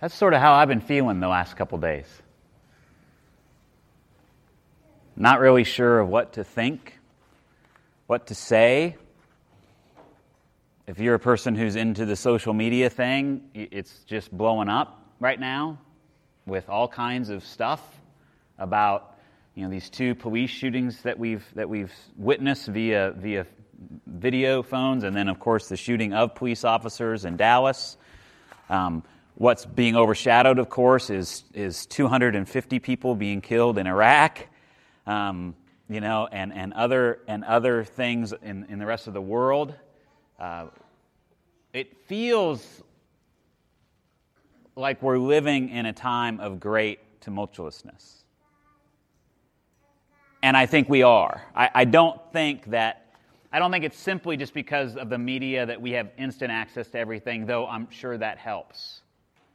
That's sort of how I've been feeling the last couple days. Not really sure of what to think, what to say. If you're a person who's into the social media thing, it's just blowing up right now with all kinds of stuff about you know these two police shootings that we've that we've witnessed via via video phones, and then of course the shooting of police officers in Dallas. Um, what's being overshadowed, of course, is is 250 people being killed in Iraq um, you know, and, and, other, and other things in, in the rest of the world. Uh, it feels like we're living in a time of great tumultuousness. And I think we are. I, I don't think that I don't think it's simply just because of the media that we have instant access to everything, though I'm sure that helps.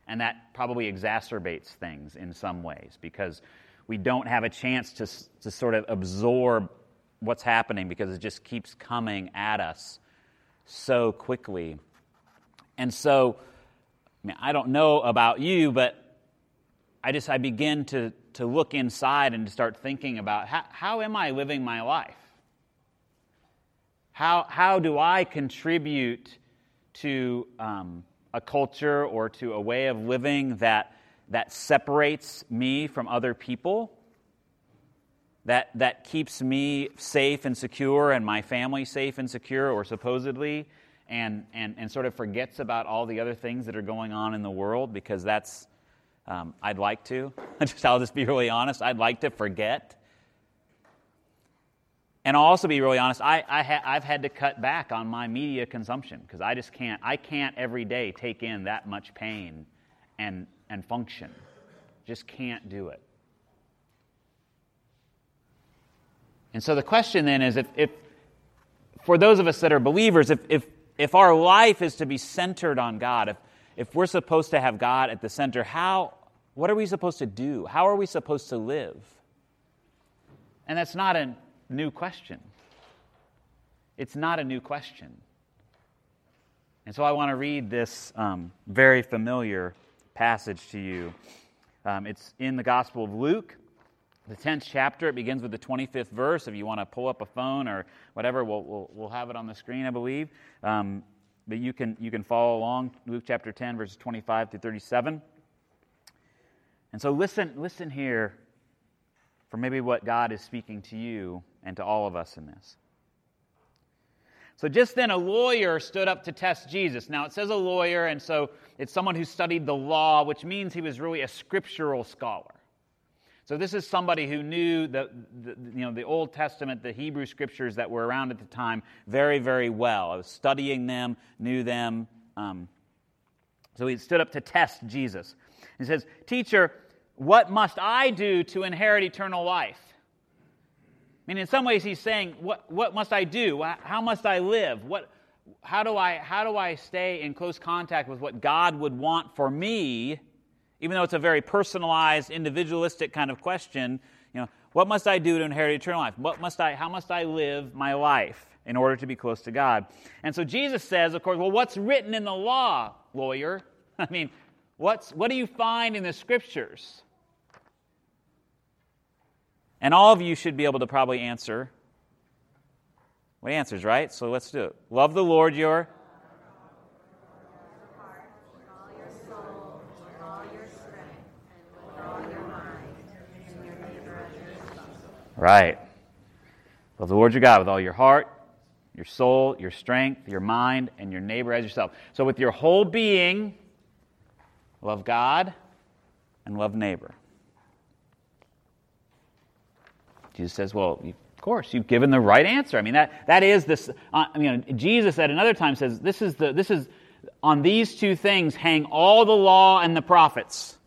And that probably exacerbates things in some ways because we don't have a chance to, to sort of absorb what's happening because it just keeps coming at us so quickly. And so, I, mean, I don't know about you, but I just I begin to, to look inside and to start thinking about how, how am I living my life? How, how do I contribute to um, a culture or to a way of living that that separates me from other people, that, that keeps me safe and secure and my family safe and secure, or supposedly, and, and, and sort of forgets about all the other things that are going on in the world because that's, um, I'd like to. I'll just be really honest, I'd like to forget. And I'll also be really honest, I, I ha- I've had to cut back on my media consumption because I just can't, I can't every day take in that much pain and, and function. Just can't do it. And so the question then is if, if for those of us that are believers, if, if, if our life is to be centered on God, if, if we're supposed to have God at the center, how, what are we supposed to do? How are we supposed to live? And that's not a new question. It's not a new question. And so I want to read this um, very familiar passage to you. Um, it's in the Gospel of Luke, the 10th chapter. It begins with the 25th verse. If you want to pull up a phone or whatever, we'll, we'll, we'll have it on the screen, I believe. Um, but you can, you can follow along, Luke chapter 10, verses 25 through 37. And so listen, listen here for maybe what God is speaking to you and to all of us in this. So just then, a lawyer stood up to test Jesus. Now, it says a lawyer, and so it's someone who studied the law, which means he was really a scriptural scholar. So this is somebody who knew the, the, you know, the Old Testament, the Hebrew scriptures that were around at the time very, very well. I was studying them, knew them. Um, so he stood up to test Jesus. He says, Teacher, what must I do to inherit eternal life? I mean, in some ways, he's saying, what, what must I do? How must I live? What, how, do I, how do I stay in close contact with what God would want for me, even though it's a very personalized, individualistic kind of question? You know, what must I do to inherit eternal life? What must I, how must I live my life in order to be close to God? And so Jesus says, of course, well, what's written in the law, lawyer? I mean, what's, what do you find in the scriptures? And all of you should be able to probably answer. What answers, right? So let's do it. Love the Lord your. Right. Love the Lord your God with all your heart, your soul, your strength, your mind, and your neighbor as yourself. So, with your whole being, love God and love neighbor. Jesus says, Well, of course, you've given the right answer. I mean, that, that is this. Uh, I mean, Jesus at another time says, This is the, this is, on these two things hang all the law and the prophets.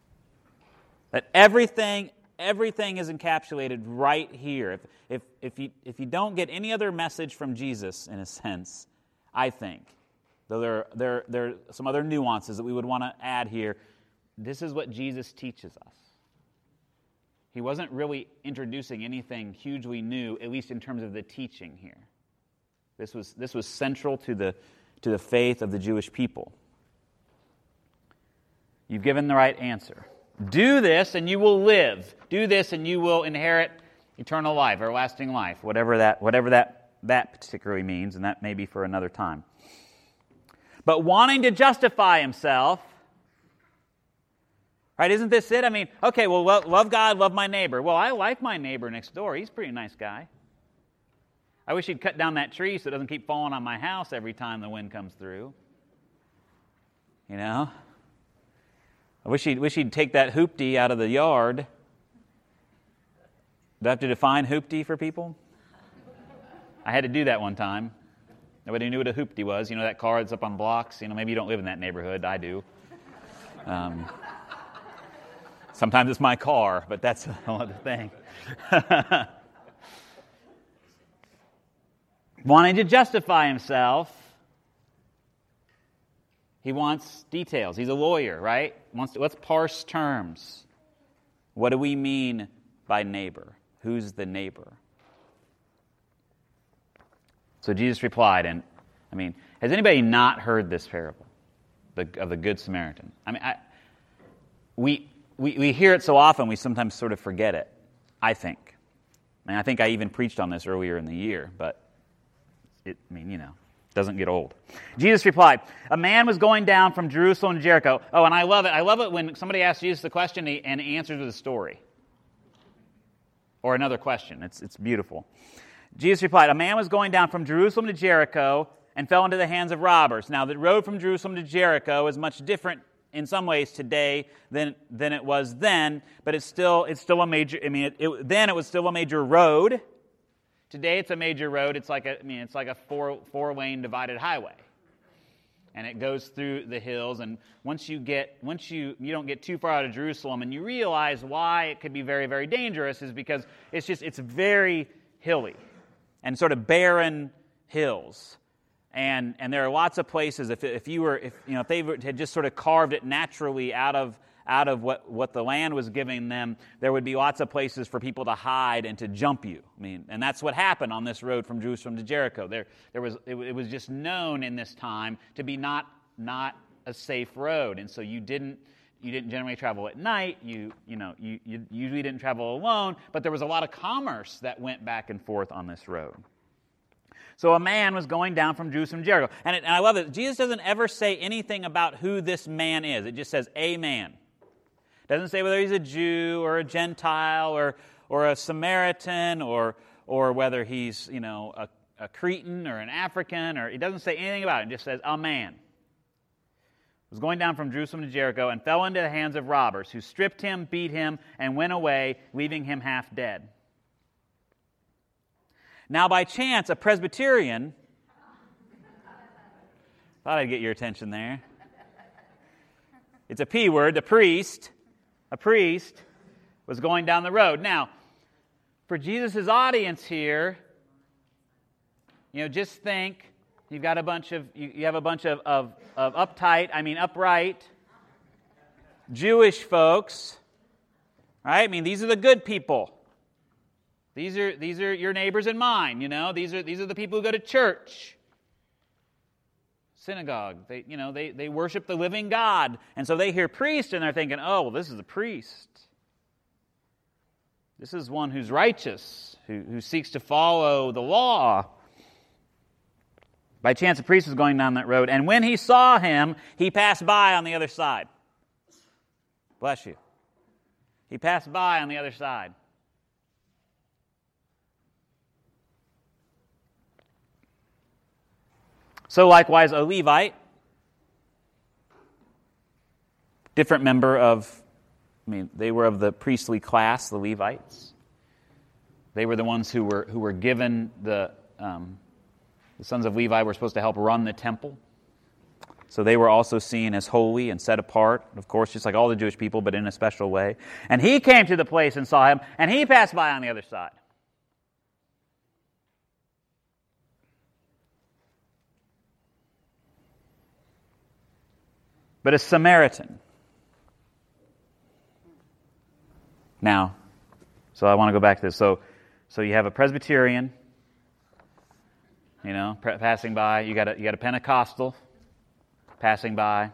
That everything, everything is encapsulated right here. If, if, if, you, if you don't get any other message from Jesus, in a sense, I think, though there, there, there are some other nuances that we would want to add here, this is what Jesus teaches us. He wasn't really introducing anything hugely new, at least in terms of the teaching here. This was, this was central to the, to the faith of the Jewish people. You've given the right answer. Do this and you will live. Do this and you will inherit eternal life, everlasting life, whatever that, whatever that, that particularly means, and that may be for another time. But wanting to justify himself, right, isn't this it? I mean, okay, well, love God, love my neighbor. Well, I like my neighbor next door. He's a pretty nice guy. I wish he'd cut down that tree so it doesn't keep falling on my house every time the wind comes through. You know? I wish he'd, wish he'd take that hoopty out of the yard. Do I have to define hoopty for people? I had to do that one time. Nobody knew what a hoopty was. You know that car that's up on blocks? You know, maybe you don't live in that neighborhood. I do. Um, sometimes it's my car, but that's another thing. Wanting to justify himself, he wants details. He's a lawyer, right? Wants to, let's parse terms. What do we mean by neighbor? Who's the neighbor? So Jesus replied, and I mean, has anybody not heard this parable the, of the Good Samaritan? I mean, I, we, we, we hear it so often, we sometimes sort of forget it, I think. I I think I even preached on this earlier in the year, but it, I mean, you know, doesn't get old. Jesus replied, A man was going down from Jerusalem to Jericho. Oh, and I love it. I love it when somebody asks Jesus the question and answers with a story or another question. It's, it's beautiful. Jesus replied, A man was going down from Jerusalem to Jericho and fell into the hands of robbers. Now, the road from Jerusalem to Jericho is much different in some ways today than, than it was then, but it's still, it's still a major, I mean, it, it, then it was still a major road. Today it's a major road. It's like a, I mean, it's like a four, four lane divided highway. And it goes through the hills. And once you get, once you, you don't get too far out of Jerusalem and you realize why it could be very, very dangerous is because it's just, it's very hilly and sort of barren hills. And, and there are lots of places, if, if you were, if, you know, if they had just sort of carved it naturally out of, out of what, what the land was giving them, there would be lots of places for people to hide and to jump you. I mean, and that's what happened on this road from Jerusalem to Jericho. There, there was, it, it was just known in this time to be not, not a safe road. And so you didn't, you didn't generally travel at night. You, you, know, you, you usually didn't travel alone, but there was a lot of commerce that went back and forth on this road. So a man was going down from Jerusalem to Jericho. And, it, and I love it. Jesus doesn't ever say anything about who this man is, it just says a man. Doesn't say whether he's a Jew or a Gentile or, or a Samaritan or, or whether he's, you know, a, a Cretan or an African or he doesn't say anything about it. It just says a man was going down from Jerusalem to Jericho and fell into the hands of robbers who stripped him, beat him, and went away, leaving him half dead. Now, by chance, a Presbyterian, thought I'd get your attention there. It's a P word, the priest, a priest, was going down the road. Now, for Jesus' audience here, you know, just think you've got a bunch of, you, you have a bunch of, of, of uptight, I mean upright, Jewish folks, right? I mean, these are the good people. These are, these are your neighbors and mine, you know? These are, these are the people who go to church synagogue. They, you know, they, they worship the living God. And so they hear priest and they're thinking, oh, well, this is a priest. This is one who's righteous, who, who seeks to follow the law. By chance, a priest was going down that road, and when he saw him, he passed by on the other side. Bless you. He passed by on the other side. So, likewise, a Levite, different member of, I mean, they were of the priestly class, the Levites. They were the ones who were, who were given the, um, the sons of Levi were supposed to help run the temple. So they were also seen as holy and set apart, of course, just like all the Jewish people, but in a special way. And he came to the place and saw him, and he passed by on the other side. But a Samaritan. Now, so I want to go back to this. So, so you have a Presbyterian, you know, passing by. You got a, you got a Pentecostal passing by.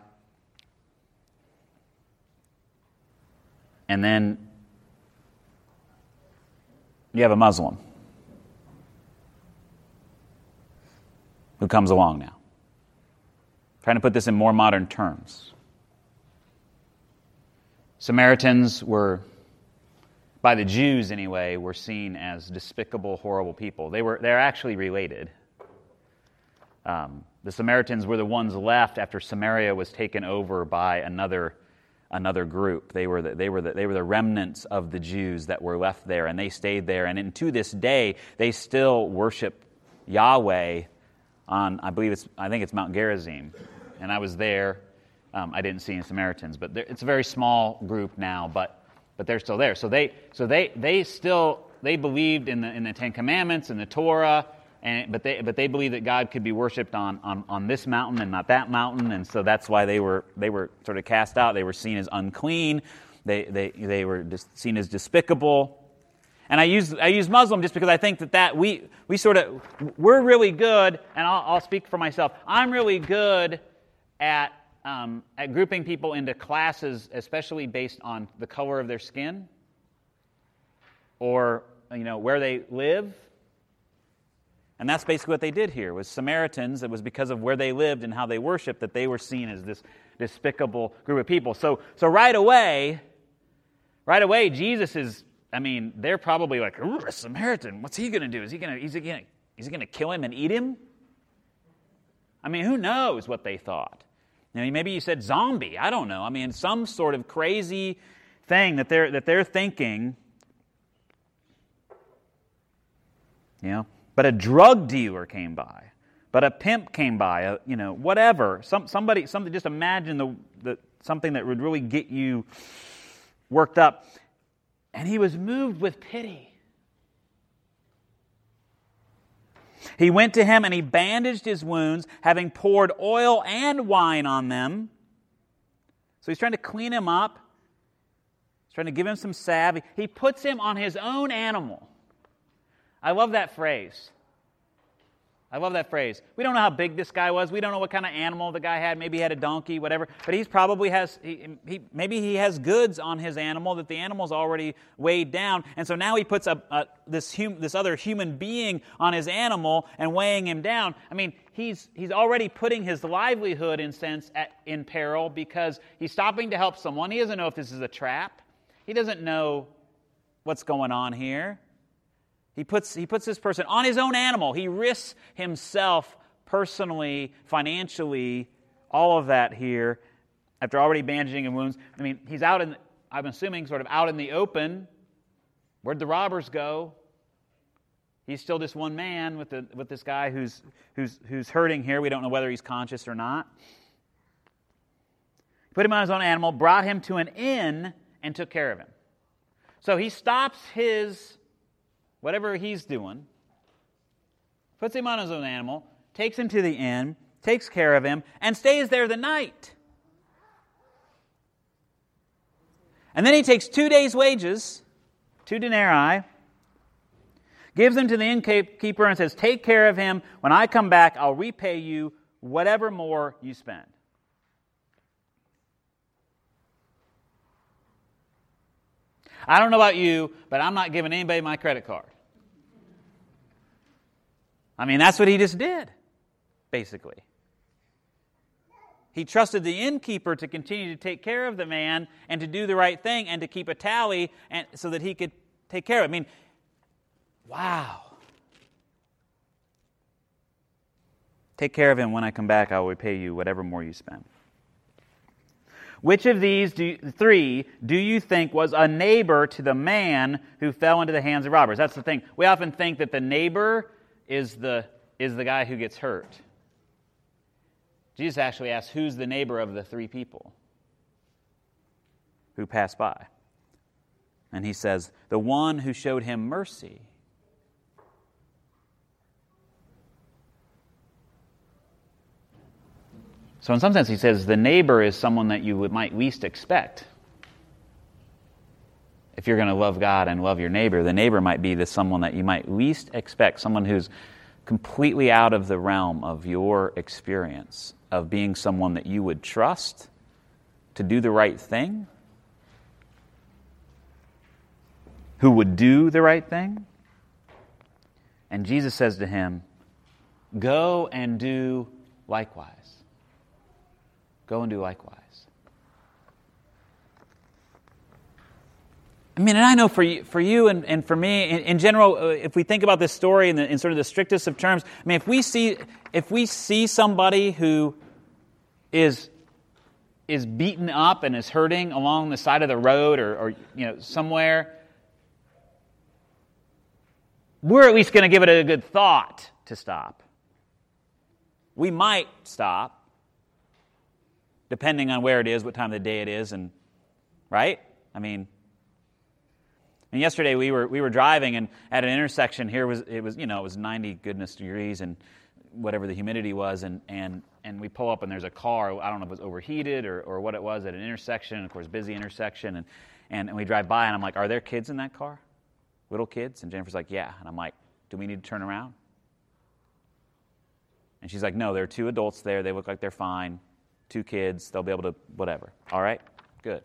And then you have a Muslim who comes along now. Trying to put this in more modern terms. Samaritans were, by the Jews anyway, were seen as despicable, horrible people. They were, they're actually related. Um, the Samaritans were the ones left after Samaria was taken over by another, another group. They were, the, they, were the, they were the remnants of the Jews that were left there, and they stayed there. And to this day, they still worship Yahweh on, I believe it's, I think it's Mount Gerizim. And I was there. Um, I didn't see any Samaritans, but it's a very small group now, but, but they're still there. So they, so they, they still, they believed in the, in the Ten Commandments and the Torah and, but, they, but they believed that God could be worshipped on, on, on this mountain and not that mountain, and so that's why they were, they were sort of cast out. They were seen as unclean, they, they, they were seen as despicable. And I use, I use Muslim just because I think that, that we, we sort of, we're really good, and I'll, I'll speak for myself. I'm really good at, um, at grouping people into classes, especially based on the color of their skin or you know, where they live and that's basically what they did here was Samaritans. It was because of where they lived and how they worshiped that they were seen as this despicable group of people. So, so right away, right away, Jesus is, I mean, they're probably like, a Samaritan, what's he going to do? Is he going to, is he going to, kill him and eat him? I mean, who knows what they thought? You know, maybe you said zombie. I don't know. I mean, some sort of crazy thing that they're, that they're thinking. You know, but a drug dealer came by, but a pimp came by, a, you know, whatever. Some, somebody, something, just imagine the, the, something that would really get you worked up. And he was moved with pity. He went to him and he bandaged his wounds, having poured oil and wine on them. So he's trying to clean him up. He's trying to give him some salve. He puts him on his own animal. I love that phrase. I love that phrase. We don't know how big this guy was. We don't know what kind of animal the guy had. Maybe he had a donkey, whatever. But he's probably has, he, he, maybe he has goods on his animal that the animal's already weighed down. And so now he puts a, a, this, hum, this other human being on his animal and weighing him down. I mean, he's, he's already putting his livelihood, in sense, at, in peril because he's stopping to help someone. He doesn't know if this is a trap. He doesn't know what's going on here. He puts, he puts this person on his own animal. He risks himself personally, financially, all of that here after already bandaging and wounds. I mean, he's out in, I'm assuming, sort of out in the open. Where'd the robbers go? He's still just one man with, the, with this guy who's, who's, who's hurting here. We don't know whether he's conscious or not. Put him on his own animal, brought him to an inn, and took care of him. So he stops his whatever he's doing, puts him on his own animal, takes him to the inn, takes care of him, and stays there the night. And then he takes two days' wages, two denarii, gives them to the innkeeper, and says, Take care of him. When I come back, I'll repay you whatever more you spend. I don't know about you, but I'm not giving anybody my credit card. I mean, that's what he just did, basically. He trusted the innkeeper to continue to take care of the man and to do the right thing and to keep a tally and, so that he could take care of it. I mean, wow. Take care of him. When I come back, I will repay you whatever more you spend. Which of these do, three do you think was a neighbor to the man who fell into the hands of robbers? That's the thing. We often think that the neighbor is the, is the guy who gets hurt. Jesus actually asks, Who's the neighbor of the three people who passed by? And he says, The one who showed him mercy. So, in some sense, he says the neighbor is someone that you might least expect. If you're going to love God and love your neighbor, the neighbor might be the someone that you might least expect, someone who's completely out of the realm of your experience of being someone that you would trust to do the right thing. who would do the right thing? And Jesus says to him, Go and do likewise. Go and do likewise. I mean, and I know for you, for you and, and for me, in, in general, uh, if we think about this story in, the, in sort of the strictest of terms, I mean, if we see, if we see somebody who is, is beaten up and is hurting along the side of the road or, or you know, somewhere, we're at least going to give it a good thought to stop. We might stop, depending on where it is, what time of the day it is, and right? I mean, and yesterday we were we were driving and at an intersection here was it was you know it was 90 goodness degrees and whatever the humidity was and and and we pull up and there's a car I don't know if it was overheated or, or what it was at an intersection of course busy intersection and, and and we drive by and I'm like are there kids in that car? Little kids? And Jennifer's like yeah. And I'm like do we need to turn around? And she's like no there are two adults there. They look like they're fine. Two kids. They'll be able to whatever. All right? Good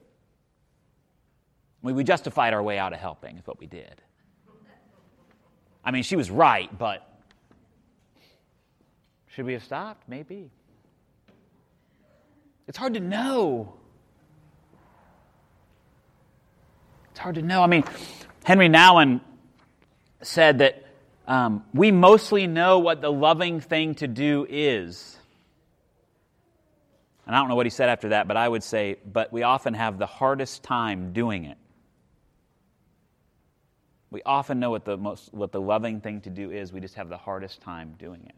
we, we justified our way out of helping, is what we did. I mean, she was right, but should we have stopped? Maybe. It's hard to know. It's hard to know. I mean, Henri Nouwen said that um, we mostly know what the loving thing to do is. And I don't know what he said after that, but I would say, but we often have the hardest time doing it. We often know what the, most, what the loving thing to do is, we just have the hardest time doing it.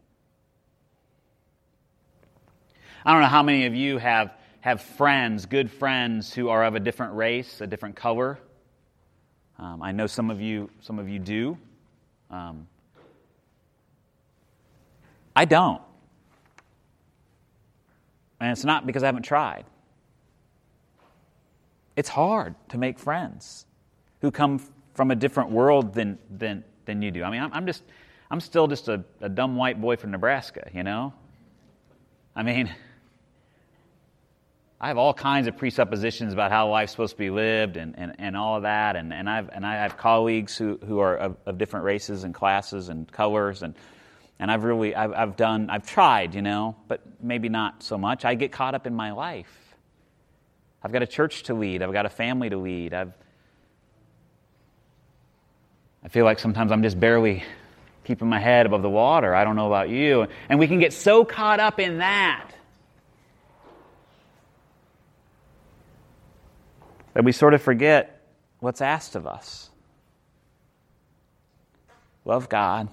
I don't know how many of you have, have friends, good friends, who are of a different race, a different color. Um, I know some of you, some of you do. Um, I don't. And it's not because I haven't tried. It's hard to make friends who come from a different world than, than, than you do. I mean, I'm, I'm just, I'm still just a, a dumb white boy from Nebraska, you know? I mean, I have all kinds of presuppositions about how life's supposed to be lived and, and, and all of that. And, and, I've, and I have colleagues who, who are of, of different races and classes and colors. And, and I've really, I've, I've done, I've tried, you know, but maybe not so much. I get caught up in my life. I've got a church to lead. I've got a family to lead. I've, I feel like sometimes I'm just barely keeping my head above the water. I don't know about you. And we can get so caught up in that that we sort of forget what's asked of us. Love God,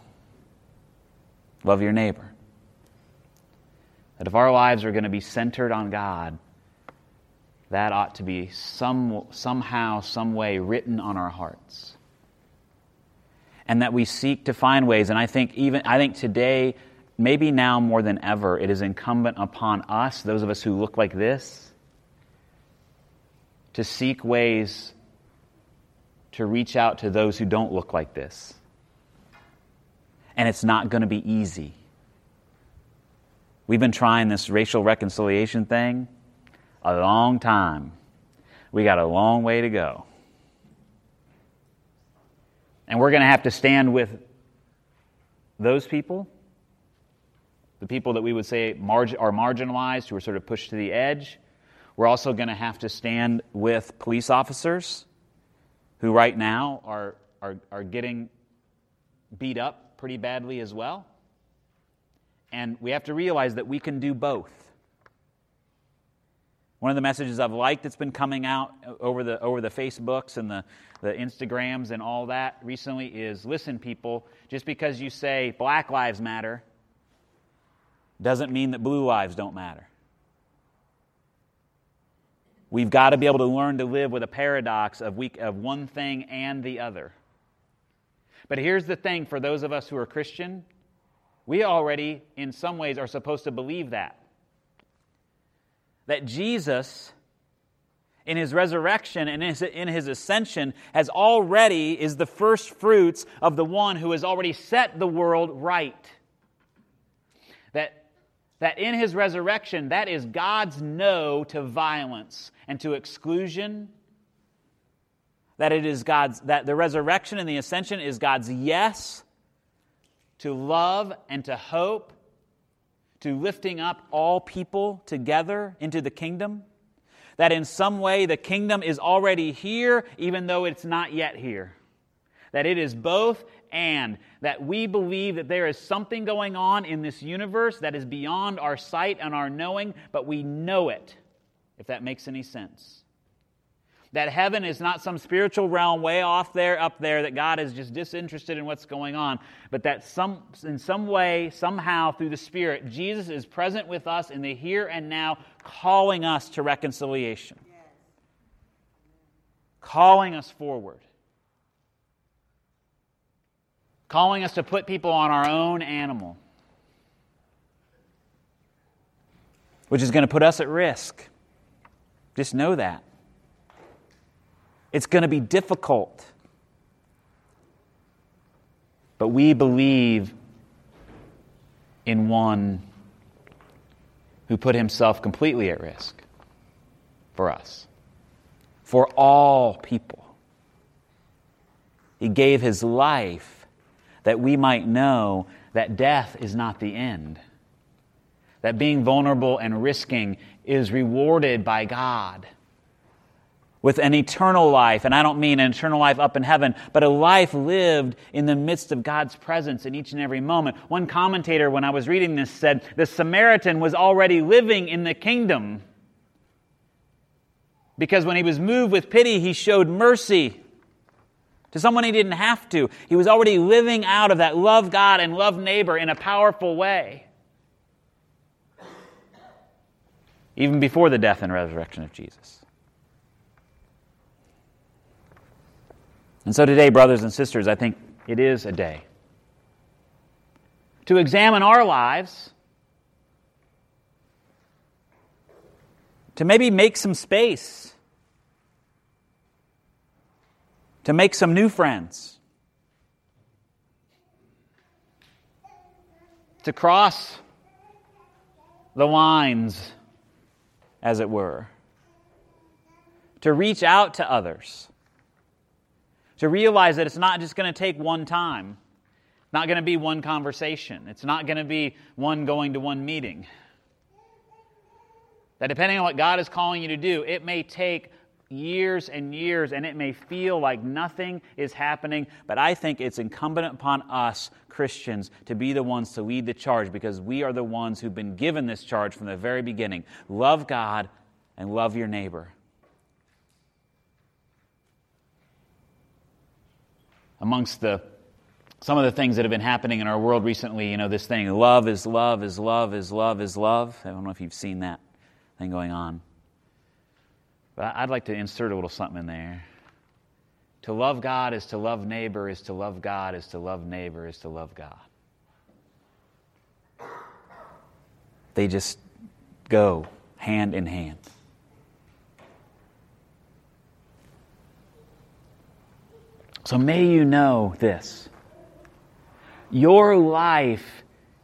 love your neighbor. That if our lives are going to be centered on God, that ought to be some, somehow, some way written on our hearts and that we seek to find ways. And I think even I think today, maybe now more than ever, it is incumbent upon us, those of us who look like this, to seek ways to reach out to those who don't look like this. And it's not going to be easy. We've been trying this racial reconciliation thing a long time. We got a long way to go. And we're going to have to stand with those people, the people that we would say are marginalized, who are sort of pushed to the edge. We're also going to have to stand with police officers who, right now, are, are, are getting beat up pretty badly as well. And we have to realize that we can do both. One of the messages I've liked that's been coming out uh, over the, over the Facebooks and the, the Instagrams and all that recently is listen, people, just because you say black lives matter doesn't mean that blue lives don't matter. We've got to be able to learn to live with a paradox of, we, of one thing and the other. But here's the thing for those of us who are Christian, we already, in some ways, are supposed to believe that that Jesus, in his resurrection and in his ascension, has already is the first fruits of the one who has already set the world right. That, that in his resurrection, that is God's no to violence and to exclusion. that it is God's that the resurrection and the ascension is God's yes to love and to hope, to lifting up all people together into the kingdom. That in some way the kingdom is already here, even though it's not yet here. That it is both and. That we believe that there is something going on in this universe that is beyond our sight and our knowing, but we know it, if that makes any sense. That heaven is not some spiritual realm way off there, up there, that God is just disinterested in what's going on, but that some, in some way, somehow, through the Spirit, Jesus is present with us in the here and now, calling us to reconciliation, yes. calling us forward, calling us to put people on our own animal, which is going to put us at risk. Just know that. It's going to be difficult. But we believe in one who put himself completely at risk for us, for all people. He gave his life that we might know that death is not the end, that being vulnerable and risking is rewarded by God with an eternal life. And I don't mean an eternal life up in heaven, but a life lived in the midst of God's presence in each and every moment. One commentator, when I was reading this, said the Samaritan was already living in the kingdom because when he was moved with pity, he showed mercy to someone he didn't have to. He was already living out of that love God and love neighbor in a powerful way. Even before the death and resurrection of Jesus. And so today, brothers and sisters, I think it is a day to examine our lives, to maybe make some space, to make some new friends, to cross the lines, as it were, to reach out to others to realize that it's not just going to take one time, not going to be one conversation, it's not going to be one going to one meeting. That depending on what God is calling you to do, it may take years and years and it may feel like nothing is happening, but I think it's incumbent upon us, Christians, to be the ones to lead the charge because we are the ones who've been given this charge from the very beginning. Love God and love your neighbor. Amongst the some of the things that have been happening in our world recently, you know, this thing, love is love is love is love is love. I don't know if you've seen that thing going on. But I'd like to insert a little something in there. To love God is to love neighbor, is to love God, is to love neighbor, is to love God. They just go hand in hand. So may you know this your life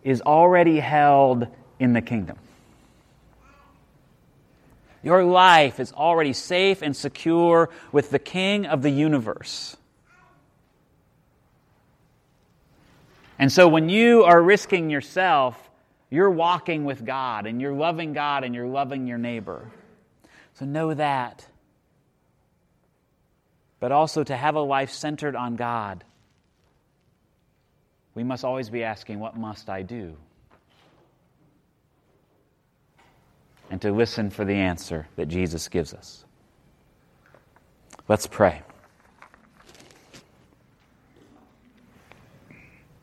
is already held in the kingdom. Your life is already safe and secure with the King of the universe. And so when you are risking yourself, you're walking with God and you're loving God and you're loving your neighbor. So know that but also to have a life centered on God, we must always be asking, What must I do? And to listen for the answer that Jesus gives us. Let's pray.